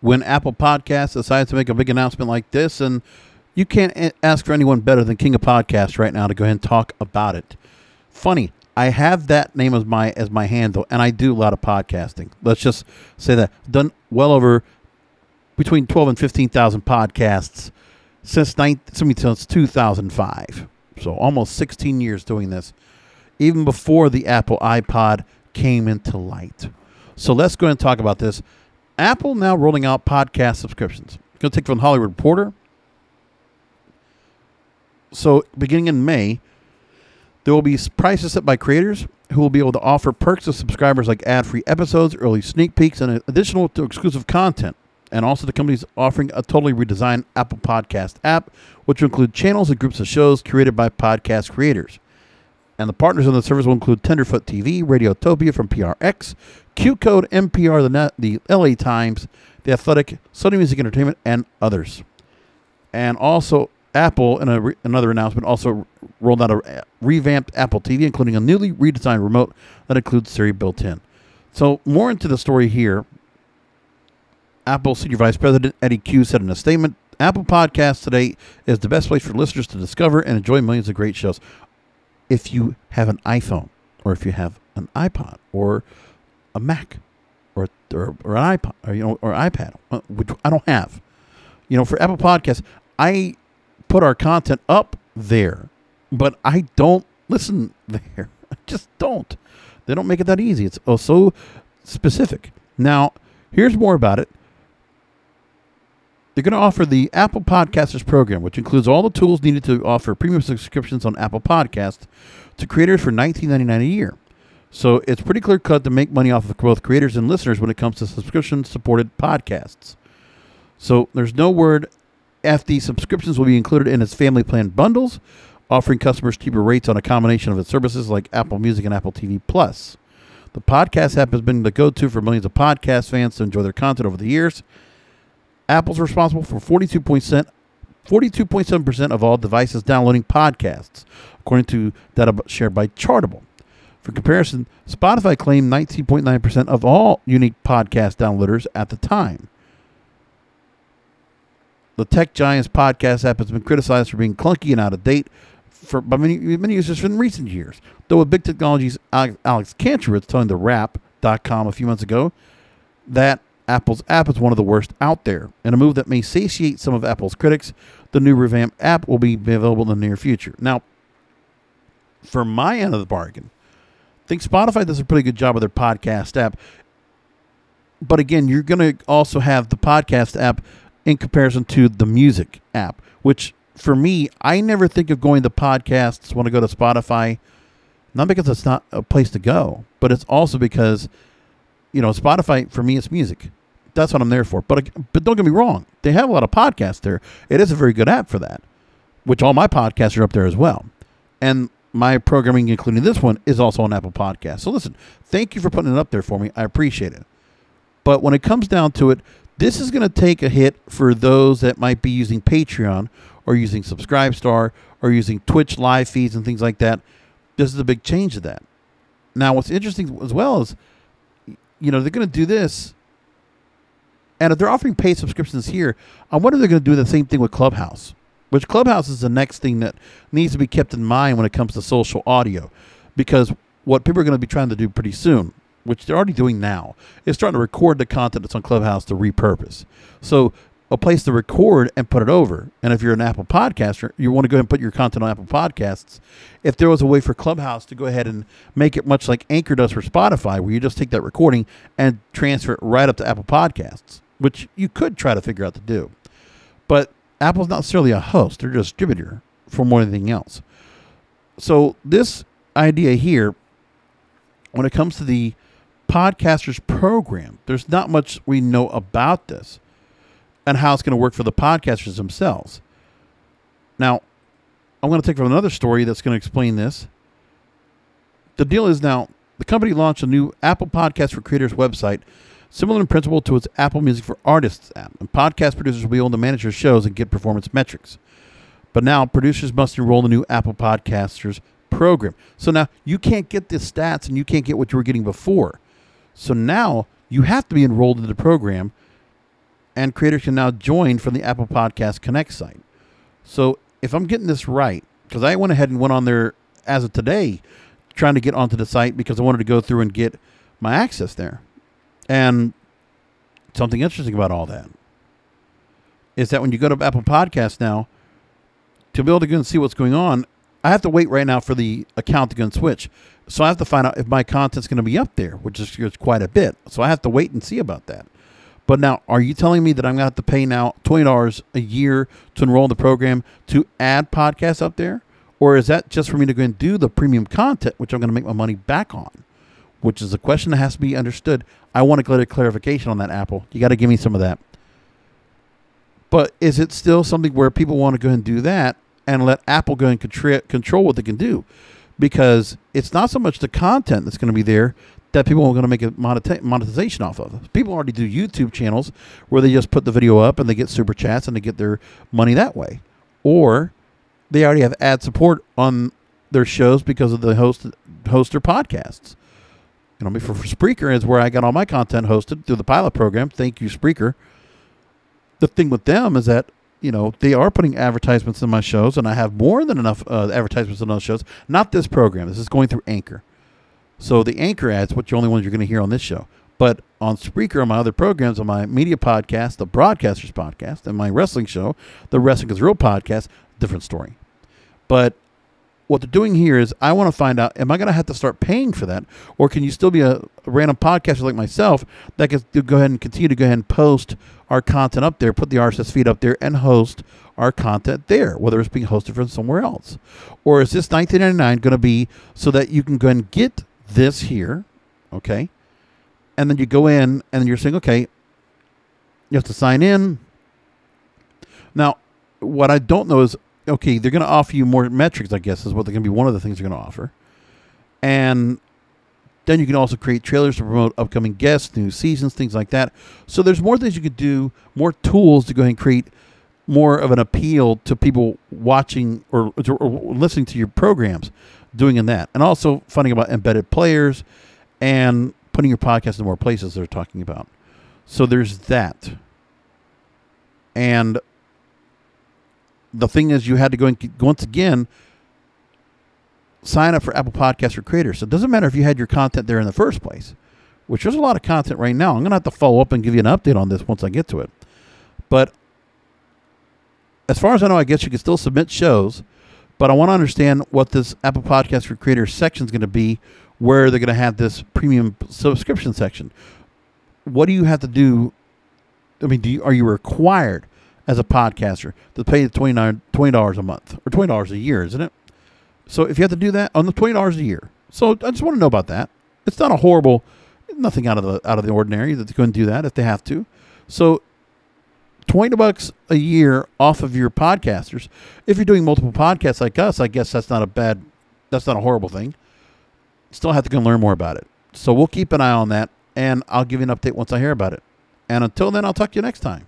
when Apple Podcasts decides to make a big announcement like this, and you can't ask for anyone better than King of Podcasts right now to go ahead and talk about it. Funny, I have that name as my as my handle, and I do a lot of podcasting. Let's just say that done well over between twelve and fifteen thousand podcasts since nine, since two thousand five. So almost sixteen years doing this, even before the Apple iPod came into light. So let's go ahead and talk about this. Apple now rolling out podcast subscriptions. Going to take from the Hollywood Reporter. So beginning in May, there will be prices set by creators who will be able to offer perks to subscribers like ad-free episodes, early sneak peeks, and additional to exclusive content. And also, the company is offering a totally redesigned Apple Podcast app, which will include channels and groups of shows created by podcast creators. And the partners on the service will include Tenderfoot TV, Radiotopia from PRX, Q Code, NPR, the, Net, the LA Times, The Athletic, Sony Music Entertainment, and others. And also, Apple, in a re- another announcement, also rolled out a revamped Apple TV, including a newly redesigned remote that includes Siri built in. So, more into the story here. Apple Senior Vice President Eddy Cue said in a statement Apple Podcasts today is the best place for listeners to discover and enjoy millions of great shows. If you have an iPhone, or if you have an iPod, or a Mac, or, or, or an iPod, or, you know, or iPad, uh, which I don't have. You know, for Apple Podcasts, I put our content up there, but I don't listen there. I just don't. They don't make it that easy. It's oh, so specific. Now, here's more about it. They're going to offer the Apple Podcasters program, which includes all the tools needed to offer premium subscriptions on Apple Podcasts to creators for $19.99 a year. So it's pretty clear cut to make money off of both creators and listeners when it comes to subscription supported podcasts. So there's no word FD subscriptions will be included in its family plan bundles, offering customers cheaper rates on a combination of its services like Apple Music and Apple TV Plus. The podcast app has been the go-to for millions of podcast fans to enjoy their content over the years. Apple's responsible for 42%, 42.7% of all devices downloading podcasts, according to data shared by Chartable. For comparison, Spotify claimed 19.9% of all unique podcast downloaders at the time. The Tech Giants podcast app has been criticized for being clunky and out of date for by many, many users in recent years. Though with Big Technology's Alex, Kantrowitz telling the Wrap.com a few months ago that Apple's app is one of the worst out there. In a move that may satiate some of Apple's critics, the new revamped app will be available in the near future. Now, for my end of the bargain, I think Spotify does a pretty good job with their podcast app. But again, you're going to also have the podcast app in comparison to the music app, which for me, I never think of going to podcasts when I go to Spotify, not because it's not a place to go, but it's also because, you know, Spotify for me it's music. That's what I'm there for. But but don't get me wrong, they have a lot of podcasts there. It is a very good app for that, which all my podcasts are up there as well, and my programming, including this one, is also on Apple Podcast. So listen, thank you for putting it up there for me. I appreciate it. But when it comes down to it, this is going to take a hit for those that might be using Patreon or using Subscribestar or using Twitch live feeds and things like that. This is a big change to that. Now, what's interesting as well is, you know, they're going to do this, and if they're offering paid subscriptions here, I wonder if they're going to do the same thing with Clubhouse, which Clubhouse is the next thing that needs to be kept in mind when it comes to social audio, because what people are going to be trying to do pretty soon which they're already doing now, is starting to record the content that's on Clubhouse to repurpose. So a place to record and put it over. And if you're an Apple podcaster, you want to go ahead and put your content on Apple Podcasts. If there was a way for Clubhouse to go ahead and make it much like Anchor does for Spotify, where you just take that recording and transfer it right up to Apple Podcasts, which you could try to figure out to do. But Apple's not necessarily a host, they're a distributor for more than anything else. So this idea here, when it comes to the podcasters program. There's not much we know about this and how it's going to work for the podcasters themselves. Now, I'm going to take from another story that's going to explain this. The deal is now the company launched a new Apple Podcast for Creators website, similar in principle to its Apple Music for Artists app. And podcast producers will be able to manage their shows and get performance metrics. But now producers must enroll in the new Apple Podcasters program. So now you can't get the stats and you can't get what you were getting before. So now you have to be enrolled in the program and creators can now join from the Apple Podcast Connect site. So if I'm getting this right, because I went ahead and went on there as of today, trying to get onto the site because I wanted to go through and get my access there. And something interesting about all that is that when you go to Apple Podcasts now, to be able to go and see what's going on, I have to wait right now for the account to go and switch. So I have to find out if my content's going to be up there, which is quite a bit. So I have to wait and see about that. But now, are you telling me that I'm going to have to pay now twenty dollars a year to enroll in the program to add podcasts up there, or is that just for me to go and do the premium content, which I'm going to make my money back on? Which is a question that has to be understood. I want to get a clarification on that, Apple. You got to give me some of that. But is it still something where people want to go and do that and let Apple go and control what they can do? Because it's not so much the content that's going to be there that people are going to make a monetization off of. People already do YouTube channels where they just put the video up and they get super chats and they get their money that way. Or they already have ad support on their shows because of the host host their podcasts. You know, for, Spreaker is where I got all my content hosted through the pilot program. Thank you, Spreaker. The thing with them is that you know they are putting advertisements in my shows, and I have more than enough uh, advertisements in those shows. Not this program. This is going through Anchor. So the anchor ads, are the only ones you're going to hear on this show. But on Spreaker, on my other programs, on my media podcast, the Broadcasters podcast, and my wrestling show, the Wrestling is Real podcast, different story. But what they're doing here is I want to find out am I going to have to start paying for that? Or can you still be a, random podcaster like myself that can go ahead and continue to go ahead and post our content up there, put the RSS feed up there, and host our content there, whether it's being hosted from somewhere else? Or is this 1999 going to be so that you can go and get this here, okay? And then you go in and you're saying, okay, you have to sign in. Now, what I don't know is, okay, they're going to offer you more metrics, I guess, is what they're going to be one of the things they're going to offer. And then you can also create trailers to promote upcoming guests, new seasons, things like that. So there's more things you could do, more tools to go ahead and create more of an appeal to people watching or, or listening to your programs doing in that. And also finding about embedded players and putting your podcast in more places they're talking about. So there's that. And the thing is, you had to go and once again sign up for Apple Podcasts for creators. So it doesn't matter if you had your content there in the first place, which there's a lot of content right now. I'm going to have to follow up and give you an update on this once I get to it. But as far as I know, I guess you can still submit shows but I want to understand what this Apple Podcast for Creators section is going to be, where they're going to have this premium subscription section. What do you have to do? I mean, do you, are you required as a podcaster to pay the $29, dollars a month or $20 a year, isn't it? So if you have to do that on the $20 a year. So I just want to know about that. It's not a horrible, nothing out of the out of the ordinary that they couldn't do that if they have to. So 20 bucks a year off of your podcasters. If you're doing multiple podcasts like us, I guess that's not a bad, that's not a horrible thing. Still have to go learn more about it. So we'll keep an eye on that and I'll give you an update once I hear about it. And until then, I'll talk to you next time.